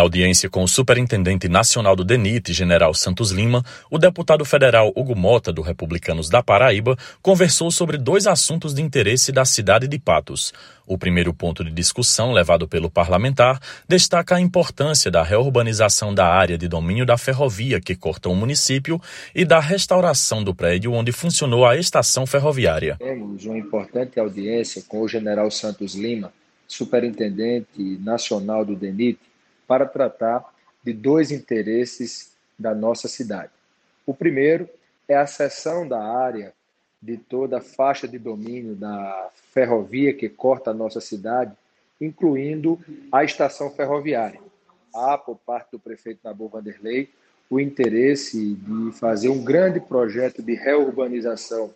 Audiência com o Superintendente Nacional do DENIT, General Santos Lima, o deputado federal Hugo Mota, do Republicanos da Paraíba, conversou sobre dois assuntos de interesse da cidade de Patos. O primeiro ponto de discussão, levado pelo parlamentar, destaca a importância da reurbanização da área de domínio da ferrovia que corta o município e da restauração do prédio onde funcionou a estação ferroviária. Temos uma importante audiência com o General Santos Lima, Superintendente Nacional do DENIT, para tratar de dois interesses da nossa cidade. O primeiro é a cessão da área de toda a faixa de domínio da ferrovia que corta a nossa cidade, incluindo a estação ferroviária. Há, por parte do prefeito Nabor Vanderlei, o interesse de fazer um grande projeto de reurbanização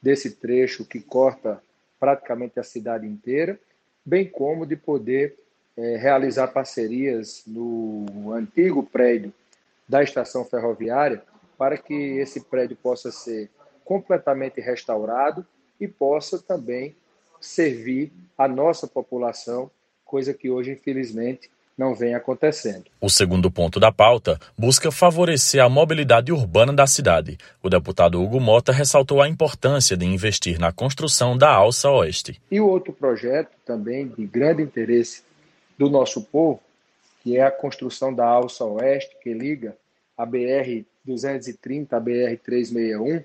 desse trecho que corta praticamente a cidade inteira, bem como de poder é, realizar parcerias no antigo prédio da estação ferroviária para que esse prédio possa ser completamente restaurado e possa também servir a nossa população, coisa que hoje, infelizmente, não vem acontecendo. O segundo ponto da pauta busca favorecer a mobilidade urbana da cidade. O deputado Hugo Mota ressaltou a importância de investir na construção da Alça Oeste. E o outro projeto, também de grande interesse do nosso povo, que é a construção da Alça Oeste, que liga a BR-230 à BR-361,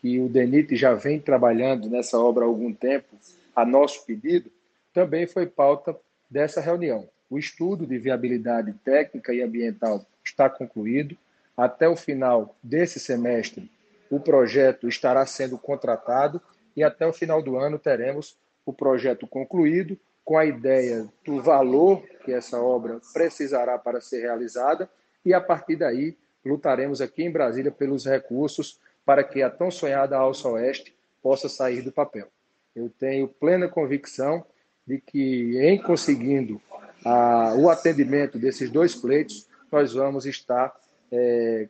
que o DENIT já vem trabalhando nessa obra há algum tempo, a nosso pedido, também foi pauta dessa reunião. O estudo de viabilidade técnica e ambiental está concluído. Até o final desse semestre, o projeto estará sendo contratado e até o final do ano teremos o projeto concluído, com a ideia do valor que essa obra precisará para ser realizada, e a partir daí lutaremos aqui em Brasília pelos recursos para que a tão sonhada Alça Oeste possa sair do papel. Eu tenho plena convicção de que, em conseguindo a, o atendimento desses dois pleitos, nós vamos estar é,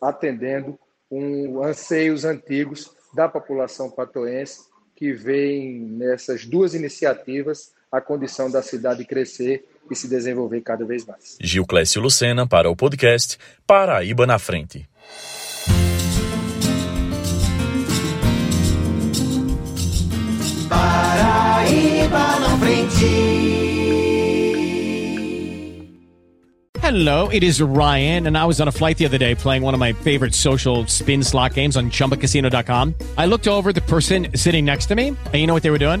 atendendo um, anseios antigos da população patoense que vem nessas duas iniciativas a condição da cidade crescer e se desenvolver cada vez mais. Gil Clécio Lucena para o podcast Paraíba na Frente. Paraíba na frente. Hello, it is Ryan, and I was on a flight the other day playing one of my favorite social spin slot games on chumbacasino.com. I looked over the person sitting next to me, and you know what they were doing?